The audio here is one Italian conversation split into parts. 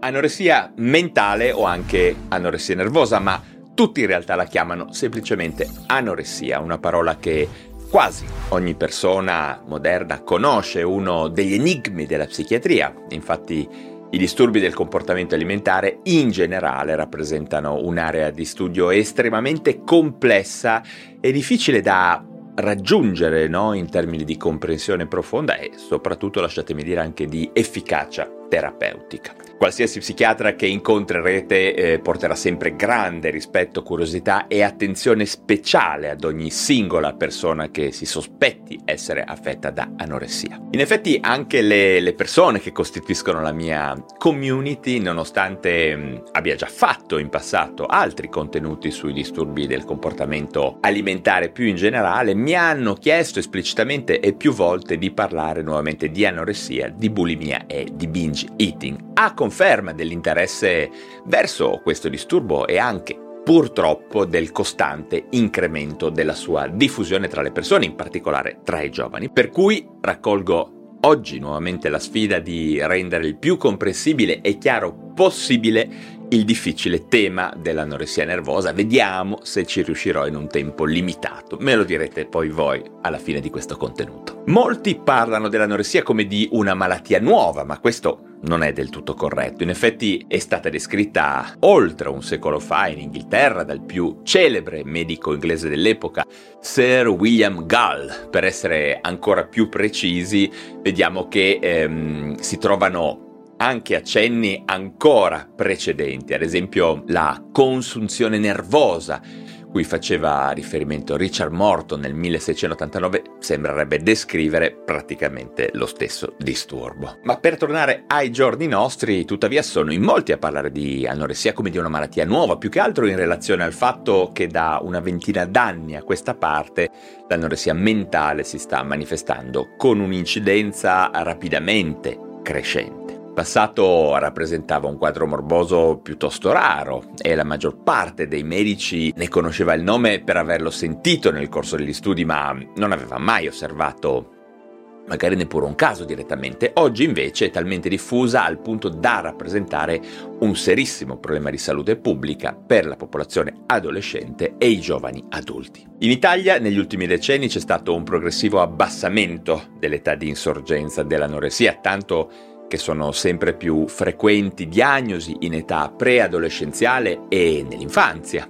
Anoressia mentale o anche anoressia nervosa, ma tutti in realtà la chiamano semplicemente anoressia, una parola che quasi ogni persona moderna conosce, uno degli enigmi della psichiatria. Infatti i disturbi del comportamento alimentare in generale rappresentano un'area di studio estremamente complessa e difficile da raggiungere no? in termini di comprensione profonda e soprattutto, lasciatemi dire, anche di efficacia terapeutica. Qualsiasi psichiatra che incontrerete eh, porterà sempre grande rispetto, curiosità e attenzione speciale ad ogni singola persona che si sospetti essere affetta da anoressia. In effetti anche le, le persone che costituiscono la mia community, nonostante mh, mm, abbia già fatto in passato altri contenuti sui disturbi del comportamento alimentare più in generale, mi hanno chiesto esplicitamente e più volte di parlare nuovamente di anoressia, di bulimia e di binge eating. A conferma dell'interesse verso questo disturbo e anche purtroppo del costante incremento della sua diffusione tra le persone, in particolare tra i giovani. Per cui raccolgo oggi nuovamente la sfida di rendere il più comprensibile e chiaro possibile il difficile tema dell'anoressia nervosa. Vediamo se ci riuscirò in un tempo limitato. Me lo direte poi voi alla fine di questo contenuto. Molti parlano dell'anoressia come di una malattia nuova, ma questo non è del tutto corretto. In effetti è stata descritta oltre un secolo fa in Inghilterra dal più celebre medico inglese dell'epoca, Sir William Gull. Per essere ancora più precisi, vediamo che ehm, si trovano anche accenni ancora precedenti, ad esempio la consunzione nervosa cui faceva riferimento Richard Morton nel 1689 sembrerebbe descrivere praticamente lo stesso disturbo. Ma per tornare ai giorni nostri, tuttavia sono in molti a parlare di anoressia come di una malattia nuova, più che altro in relazione al fatto che da una ventina d'anni a questa parte l'anoressia mentale si sta manifestando con un'incidenza rapidamente crescente passato rappresentava un quadro morboso piuttosto raro e la maggior parte dei medici ne conosceva il nome per averlo sentito nel corso degli studi, ma non aveva mai osservato magari neppure un caso direttamente. Oggi invece è talmente diffusa al punto da rappresentare un serissimo problema di salute pubblica per la popolazione adolescente e i giovani adulti. In Italia negli ultimi decenni c'è stato un progressivo abbassamento dell'età di insorgenza dell'anoressia, tanto che sono sempre più frequenti diagnosi in età preadolescenziale e nell'infanzia.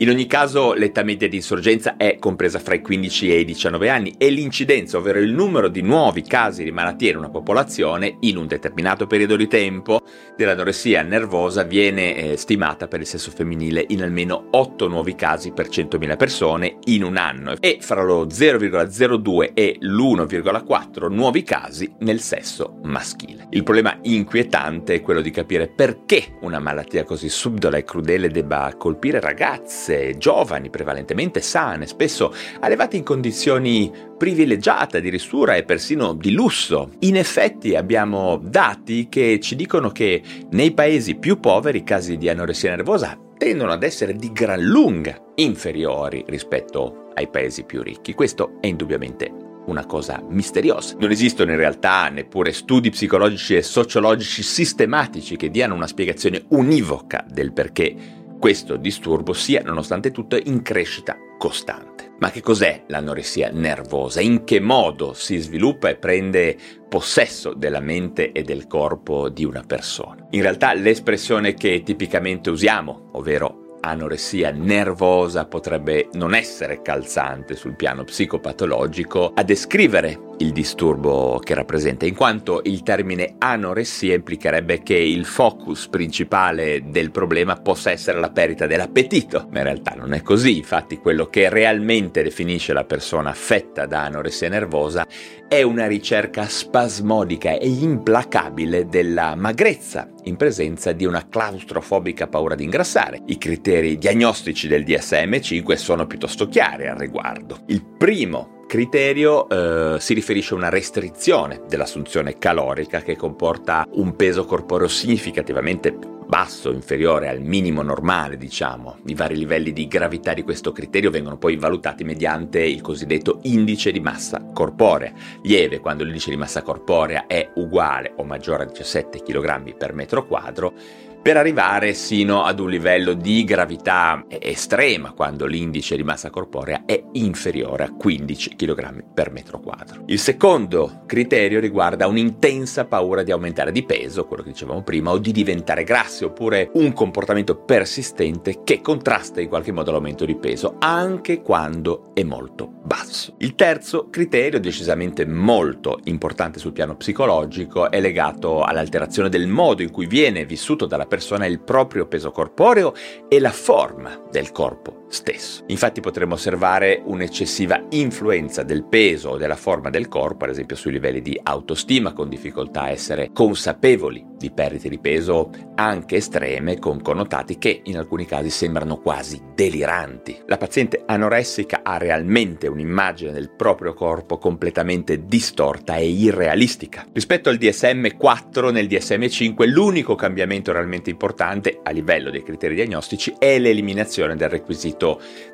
In ogni caso l'età media di insorgenza è compresa fra i 15 e i 19 anni e l'incidenza, ovvero il numero di nuovi casi di malattia in una popolazione in un determinato periodo di tempo dell'anoressia nervosa viene eh, stimata per il sesso femminile in almeno 8 nuovi casi per 100.000 persone in un anno e fra lo 0,02 e l'1,4 nuovi casi nel sesso maschile. Il problema inquietante è quello di capire perché una malattia così subdola e crudele debba colpire ragazze ragazze giovani, prevalentemente sane, spesso allevate in condizioni privilegiate addirittura e persino di lusso. In effetti abbiamo dati che ci dicono che nei paesi più poveri i casi di anoressia nervosa tendono ad essere di gran lunga inferiori rispetto ai paesi più ricchi. Questo è indubbiamente una cosa misteriosa. Non esistono in realtà neppure studi psicologici e sociologici sistematici che diano una spiegazione univoca del perché questo disturbo sia nonostante tutto in crescita costante. Ma che cos'è l'anoressia nervosa? In che modo si sviluppa e prende possesso della mente e del corpo di una persona? In realtà l'espressione che tipicamente usiamo, ovvero anoressia nervosa potrebbe non essere calzante sul piano psicopatologico a descrivere il disturbo che rappresenta, in quanto il termine anoressia implicherebbe che il focus principale del problema possa essere la perdita dell'appetito, ma in realtà non è così, infatti quello che realmente definisce la persona affetta da anoressia nervosa è una ricerca spasmodica e implacabile della magrezza in presenza di una claustrofobica paura di ingrassare. I criteri diagnostici del DSM-5 sono piuttosto chiari al riguardo. Il primo criterio eh, si riferisce a una restrizione dell'assunzione calorica che comporta un peso corporeo significativamente basso, inferiore al minimo normale, diciamo. I vari livelli di gravità di questo criterio vengono poi valutati mediante il cosiddetto indice di massa corporea. Lieve quando l'indice di massa corporea è uguale o maggiore a 17 kg per metro quadro per arrivare sino ad un livello di gravità estrema quando l'indice di massa corporea è inferiore a 15 kg per metro quadro. Il secondo criterio riguarda un'intensa paura di aumentare di peso, quello che dicevamo prima, o di diventare grassi, oppure un comportamento persistente che contrasta in qualche modo l'aumento di peso, anche quando è molto basso. Il terzo criterio, decisamente molto importante sul piano psicologico, è legato all'alterazione del modo in cui viene vissuto dalla persona il proprio peso corporeo e la forma del corpo stesso. Infatti potremmo osservare un'eccessiva influenza del peso o della forma del corpo, ad esempio sui livelli di autostima, con difficoltà a essere consapevoli di perdite di peso anche estreme, con connotati che in alcuni casi sembrano quasi deliranti. La paziente anoressica ha realmente un'immagine del proprio corpo completamente distorta e irrealistica. Rispetto al DSM 4 nel DSM 5 l'unico cambiamento realmente importante a livello dei criteri diagnostici è l'eliminazione del requisito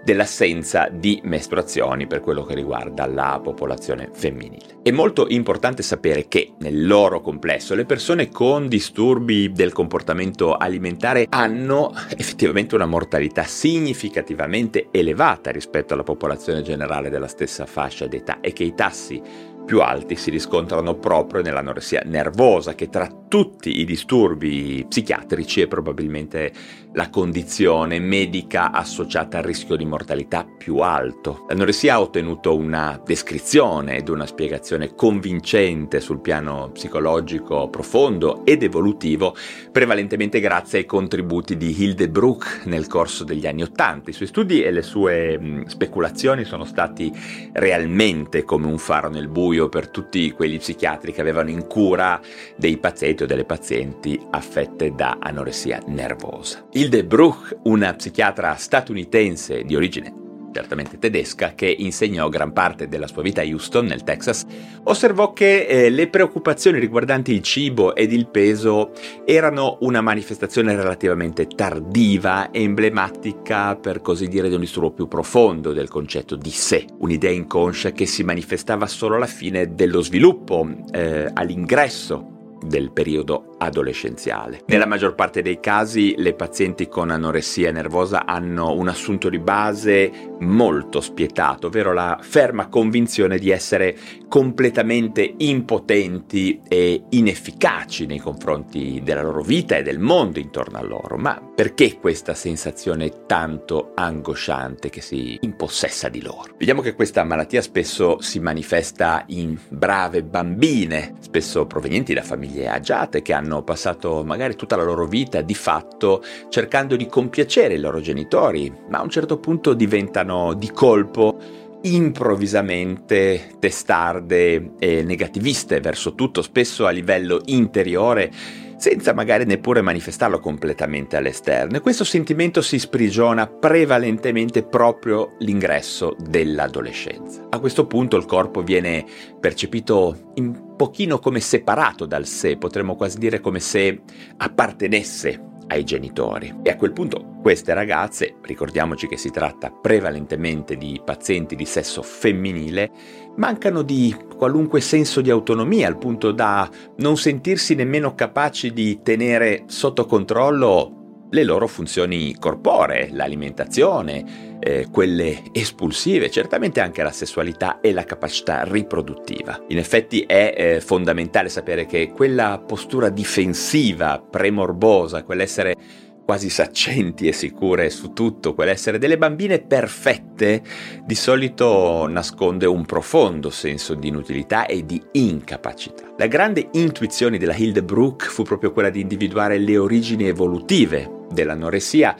dell'assenza di mestruazioni per quello che riguarda la popolazione femminile. È molto importante sapere che nel loro complesso le persone con disturbi del comportamento alimentare hanno effettivamente una mortalità significativamente elevata rispetto alla popolazione generale della stessa fascia d'età e che i tassi più alti si riscontrano proprio nell'anoressia nervosa, che tra tutti i disturbi psichiatrici è probabilmente la condizione medica associata al rischio di mortalità più alto. L'anoressia ha ottenuto una descrizione ed una spiegazione convincente sul piano psicologico profondo ed evolutivo, prevalentemente grazie ai contributi di Hildebruck nel corso degli anni Ottanta. I suoi studi e le sue speculazioni sono stati realmente come un faro nel buio buio per tutti quegli psichiatri che avevano in cura dei pazienti o delle pazienti affette da anoressia nervosa. Hilde Bruch, una psichiatra statunitense di origine certamente tedesca, che insegnò gran parte della sua vita a Houston, nel Texas, osservò che eh, le preoccupazioni riguardanti il cibo ed il peso erano una manifestazione relativamente tardiva e emblematica, per così dire, di un disturbo più profondo del concetto di sé, un'idea inconscia che si manifestava solo alla fine dello sviluppo, eh, all'ingresso del periodo adolescenziale. Nella maggior parte dei casi le pazienti con anoressia nervosa hanno un assunto di base molto spietato, ovvero la ferma convinzione di essere completamente impotenti e inefficaci nei confronti della loro vita e del mondo intorno a loro. Ma perché questa sensazione tanto angosciante che si impossessa di loro? Vediamo che questa malattia spesso si manifesta in brave bambine, spesso provenienti da famiglie agiate che hanno passato magari tutta la loro vita di fatto cercando di compiacere i loro genitori, ma a un certo punto diventano di colpo improvvisamente testarde e negativiste verso tutto, spesso a livello interiore senza magari neppure manifestarlo completamente all'esterno e questo sentimento si sprigiona prevalentemente proprio l'ingresso dell'adolescenza. A questo punto il corpo viene percepito un pochino come separato dal sé, potremmo quasi dire come se appartenesse ai genitori. E a quel punto queste ragazze, ricordiamoci che si tratta prevalentemente di pazienti di sesso femminile, mancano di qualunque senso di autonomia al punto da non sentirsi nemmeno capaci di tenere sotto controllo le loro funzioni corporee, l'alimentazione, eh, quelle espulsive, certamente anche la sessualità e la capacità riproduttiva. In effetti è eh, fondamentale sapere che quella postura difensiva, premorbosa, quell'essere quasi saccenti e sicure su tutto, quell'essere delle bambine perfette, di solito nasconde un profondo senso di inutilità e di incapacità. La grande intuizione della Hildebruck fu proprio quella di individuare le origini evolutive dell'anoressia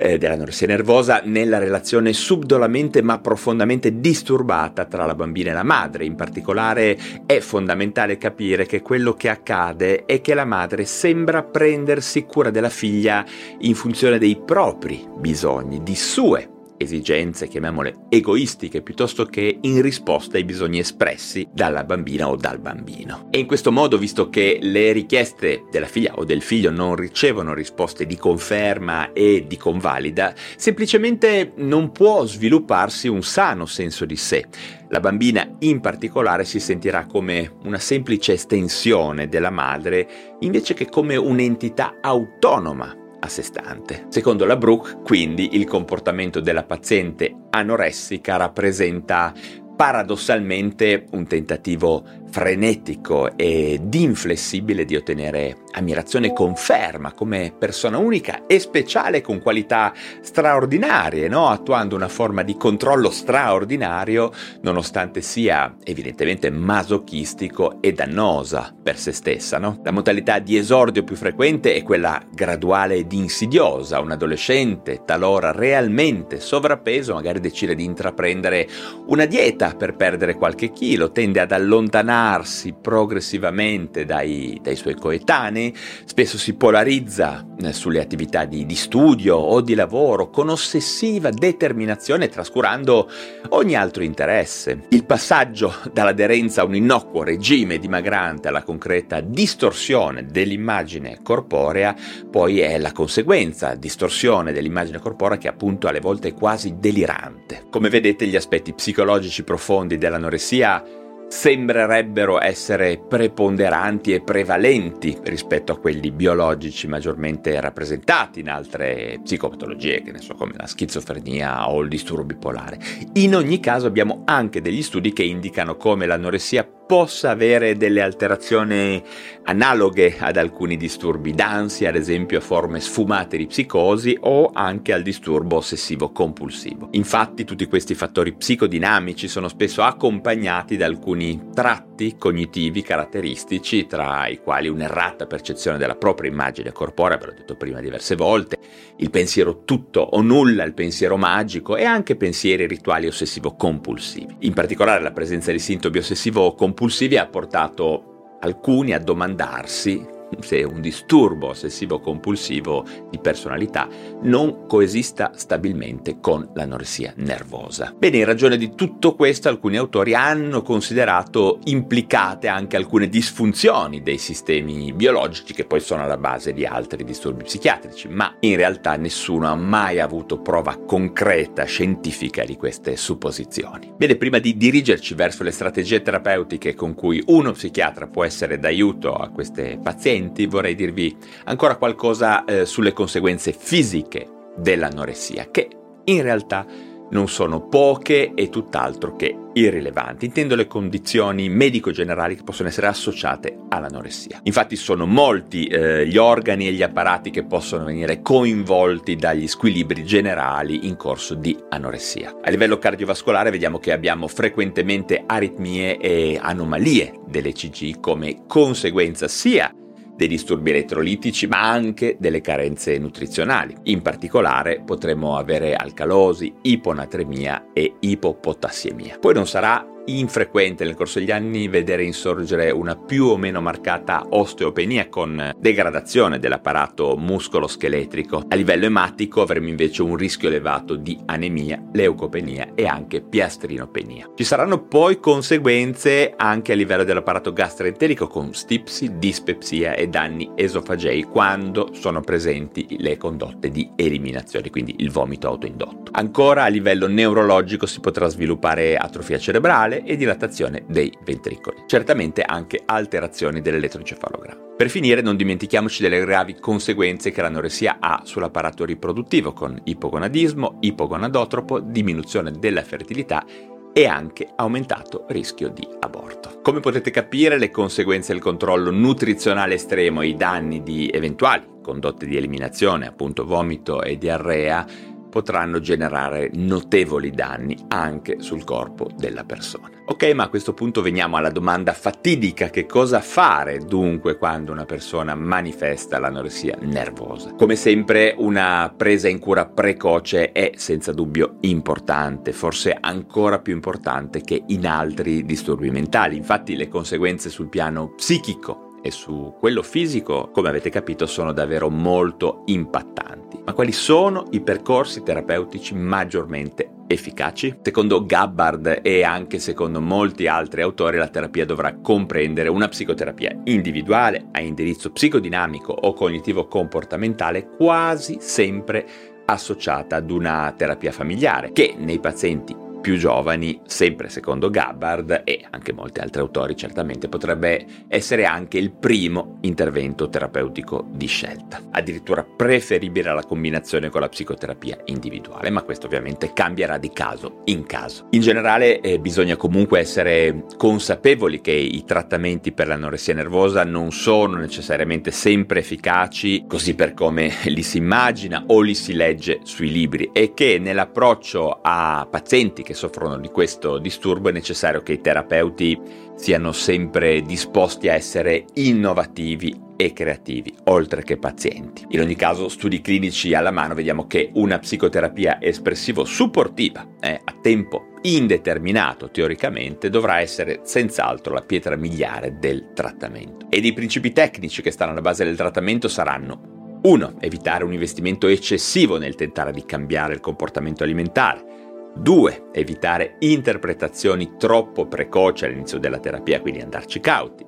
eh, dell'anoressia nervosa nella relazione subdolamente ma profondamente disturbata tra la bambina e la madre. In particolare è fondamentale capire che quello che accade è che la madre sembra prendersi cura della figlia in funzione dei propri bisogni, di sue esigenze, chiamiamole egoistiche, piuttosto che in risposta ai bisogni espressi dalla bambina o dal bambino. E in questo modo, visto che le richieste della figlia o del figlio non ricevono risposte di conferma e di convalida, semplicemente non può svilupparsi un sano senso di sé. La bambina in particolare si sentirà come una semplice estensione della madre invece che come un'entità autonoma a sé stante. Secondo la Brooke, quindi, il comportamento della paziente anoressica rappresenta paradossalmente un tentativo frenetico ed inflessibile di ottenere ammirazione e conferma come persona unica e speciale con qualità straordinarie, no? attuando una forma di controllo straordinario nonostante sia evidentemente masochistico e dannosa per se stessa. No? La modalità di esordio più frequente è quella graduale ed insidiosa. Un adolescente, talora realmente sovrappeso, magari decide di intraprendere una dieta per perdere qualche chilo, tende ad allontanare allontanarsi progressivamente dai, dai suoi coetanei, spesso si polarizza eh, sulle attività di, di studio o di lavoro con ossessiva determinazione trascurando ogni altro interesse. Il passaggio dall'aderenza a un innocuo regime dimagrante alla concreta distorsione dell'immagine corporea poi è la conseguenza, distorsione dell'immagine corporea che appunto alle volte è quasi delirante. Come vedete gli aspetti psicologici profondi dell'anoressia sembrerebbero essere preponderanti e prevalenti rispetto a quelli biologici maggiormente rappresentati in altre psicopatologie, che ne so, come la schizofrenia o il disturbo bipolare. In ogni caso abbiamo anche degli studi che indicano come l'anoressia possa avere delle alterazioni analoghe ad alcuni disturbi d'ansia, ad esempio a forme sfumate di psicosi o anche al disturbo ossessivo compulsivo. Infatti tutti questi fattori psicodinamici sono spesso accompagnati da alcuni tratti cognitivi caratteristici, tra i quali un'errata percezione della propria immagine corporea, ve l'ho detto prima diverse volte, il pensiero tutto o nulla, il pensiero magico e anche pensieri rituali ossessivo-compulsivi. In particolare la presenza di sintomi ossessivo-compulsivi compulsivi ha portato alcuni a domandarsi se un disturbo ossessivo-compulsivo di personalità non coesista stabilmente con l'anoressia nervosa. Bene, in ragione di tutto questo alcuni autori hanno considerato implicate anche alcune disfunzioni dei sistemi biologici che poi sono alla base di altri disturbi psichiatrici, ma in realtà nessuno ha mai avuto prova concreta, scientifica di queste supposizioni. Bene, prima di dirigerci verso le strategie terapeutiche con cui uno psichiatra può essere d'aiuto a queste pazienti, pazienti vorrei dirvi ancora qualcosa eh, sulle conseguenze fisiche dell'anoressia, che in realtà non sono poche e tutt'altro che irrilevanti. Intendo le condizioni medico-generali che possono essere associate all'anoressia. Infatti sono molti eh, gli organi e gli apparati che possono venire coinvolti dagli squilibri generali in corso di anoressia. A livello cardiovascolare vediamo che abbiamo frequentemente aritmie e anomalie dell'ECG come conseguenza sia dei disturbi elettrolitici, ma anche delle carenze nutrizionali. In particolare potremmo avere alcalosi, iponatremia e ipopotassiemia. Poi non sarà infrequente nel corso degli anni vedere insorgere una più o meno marcata osteopenia con degradazione dell'apparato muscolo-scheletrico. A livello ematico avremo invece un rischio elevato di anemia, leucopenia e anche piastrinopenia. Ci saranno poi conseguenze anche a livello dell'apparato gastroenterico con stipsi, dispepsia e danni esofagei quando sono presenti le condotte di eliminazione, quindi il vomito autoindotto. Ancora a livello neurologico si potrà sviluppare atrofia cerebrale, e dilatazione dei ventricoli. Certamente anche alterazioni dell'elettroencefalogramma. Per finire non dimentichiamoci delle gravi conseguenze che l'anoressia ha sull'apparato riproduttivo con ipogonadismo, ipogonadotropo, diminuzione della fertilità e anche aumentato rischio di aborto. Come potete capire, le conseguenze del controllo nutrizionale estremo e i danni di eventuali condotte di eliminazione, appunto vomito e diarrea, potranno generare notevoli danni anche sul corpo della persona. Ok, ma a questo punto veniamo alla domanda fatidica, che cosa fare dunque quando una persona manifesta l'anoressia nervosa? Come sempre una presa in cura precoce è senza dubbio importante, forse ancora più importante che in altri disturbi mentali, infatti le conseguenze sul piano psichico e su quello fisico, come avete capito, sono davvero molto impattanti. Ma quali sono i percorsi terapeutici maggiormente efficaci? Secondo Gabbard e anche secondo molti altri autori la terapia dovrà comprendere una psicoterapia individuale a indirizzo psicodinamico o cognitivo comportamentale quasi sempre associata ad una terapia familiare che nei pazienti più giovani, sempre secondo Gabbard e anche molti altri autori certamente, potrebbe essere anche il primo intervento terapeutico di scelta. Addirittura preferibile alla combinazione con la psicoterapia individuale, ma questo ovviamente cambierà di caso in caso. In generale eh, bisogna comunque essere consapevoli che i trattamenti per l'anoressia nervosa non sono necessariamente sempre efficaci, così per come li si immagina o li si legge sui libri, e che nell'approccio a pazienti che soffrono di questo disturbo è necessario che i terapeuti siano sempre disposti a essere innovativi e creativi, oltre che pazienti. In ogni caso, studi clinici alla mano, vediamo che una psicoterapia espressivo-supportiva eh, a tempo indeterminato teoricamente dovrà essere senz'altro la pietra miliare del trattamento. Ed i principi tecnici che stanno alla base del trattamento saranno 1. Evitare un investimento eccessivo nel tentare di cambiare il comportamento alimentare. 2. Evitare interpretazioni troppo precoci all'inizio della terapia, quindi andarci cauti.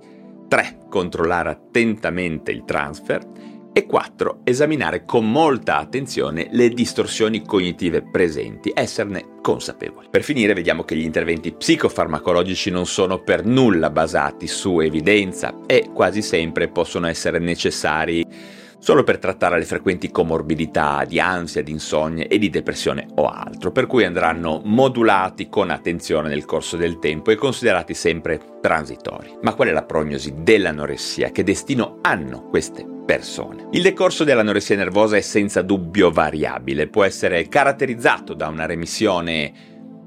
3. Controllare attentamente il transfer. E 4. Esaminare con molta attenzione le distorsioni cognitive presenti, esserne consapevoli. Per finire vediamo che gli interventi psicofarmacologici non sono per nulla basati su evidenza e quasi sempre possono essere necessari solo per trattare le frequenti comorbidità di ansia, di insonnia e di depressione o altro, per cui andranno modulati con attenzione nel corso del tempo e considerati sempre transitori. Ma qual è la prognosi dell'anoressia? Che destino hanno queste persone? Il decorso dell'anoressia nervosa è senza dubbio variabile, può essere caratterizzato da una remissione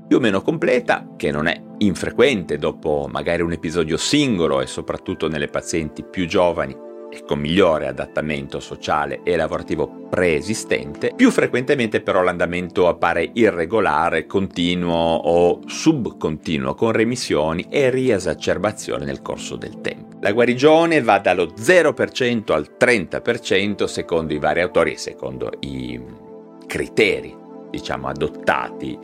più o meno completa, che non è infrequente dopo magari un episodio singolo e soprattutto nelle pazienti più giovani e con migliore adattamento sociale e lavorativo preesistente, più frequentemente però l'andamento appare irregolare, continuo o subcontinuo, con remissioni e riesaccerbazione nel corso del tempo. La guarigione va dallo 0% al 30% secondo i vari autori e secondo i criteri, diciamo, adottati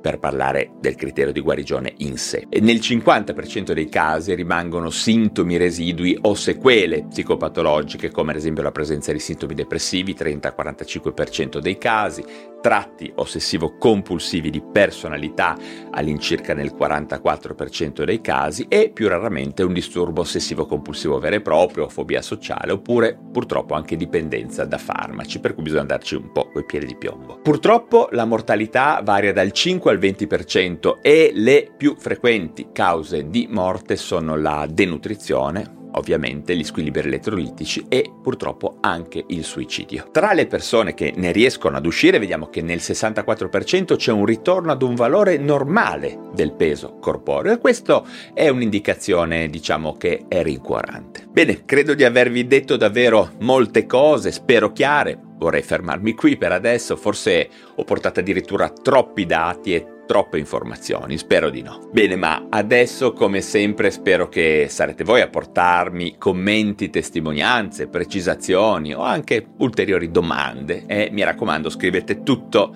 per parlare del criterio di guarigione in sé. E nel 50% dei casi rimangono sintomi residui o sequele psicopatologiche, come ad esempio la presenza di sintomi depressivi, 30-45% dei casi, tratti ossessivo-compulsivi di personalità all'incirca nel 44% dei casi e più raramente un disturbo ossessivo-compulsivo vero e proprio, fobia sociale oppure purtroppo anche dipendenza da farmaci, per cui bisogna andarci un po' coi piedi di piombo. Purtroppo la mortalità varia dal 5 al 20% e le più frequenti cause di morte sono la denutrizione, ovviamente gli squilibri elettrolitici e purtroppo anche il suicidio. Tra le persone che ne riescono ad uscire vediamo che nel 64% c'è un ritorno ad un valore normale del peso corporeo e questo è un'indicazione diciamo che è rincuorante. Bene, credo di avervi detto davvero molte cose, spero chiare, vorrei fermarmi qui per adesso, forse ho portato addirittura troppi dati e troppe informazioni, spero di no. Bene, ma adesso come sempre spero che sarete voi a portarmi commenti, testimonianze, precisazioni o anche ulteriori domande e mi raccomando scrivete tutto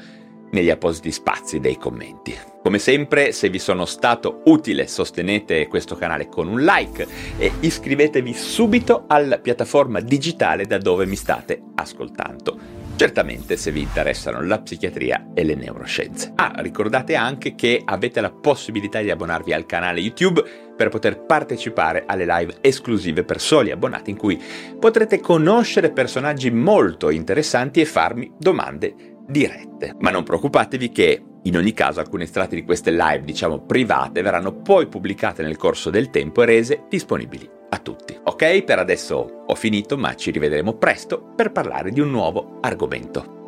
negli appositi spazi dei commenti. Come sempre, se vi sono stato utile, sostenete questo canale con un like e iscrivetevi subito alla piattaforma digitale da dove mi state ascoltando. Certamente se vi interessano la psichiatria e le neuroscienze. Ah, ricordate anche che avete la possibilità di abbonarvi al canale YouTube per poter partecipare alle live esclusive per soli abbonati in cui potrete conoscere personaggi molto interessanti e farmi domande dirette. Ma non preoccupatevi che in ogni caso alcuni estratti di queste live, diciamo private, verranno poi pubblicate nel corso del tempo e rese disponibili a tutti. Ok, per adesso ho finito, ma ci rivedremo presto per parlare di un nuovo argomento.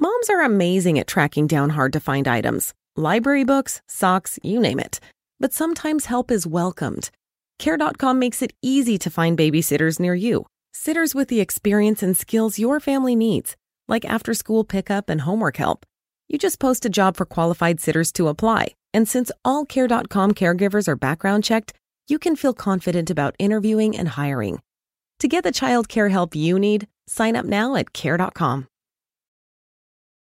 Moms are amazing at tracking down hard to find items library books, socks, you name it. But sometimes help is welcomed. Care.com makes it easy to find babysitters near you, sitters with the experience and skills your family needs, like after school pickup and homework help. You just post a job for qualified sitters to apply, and since all Care.com caregivers are background checked, you can feel confident about interviewing and hiring. To get the child care help you need, sign up now at Care.com.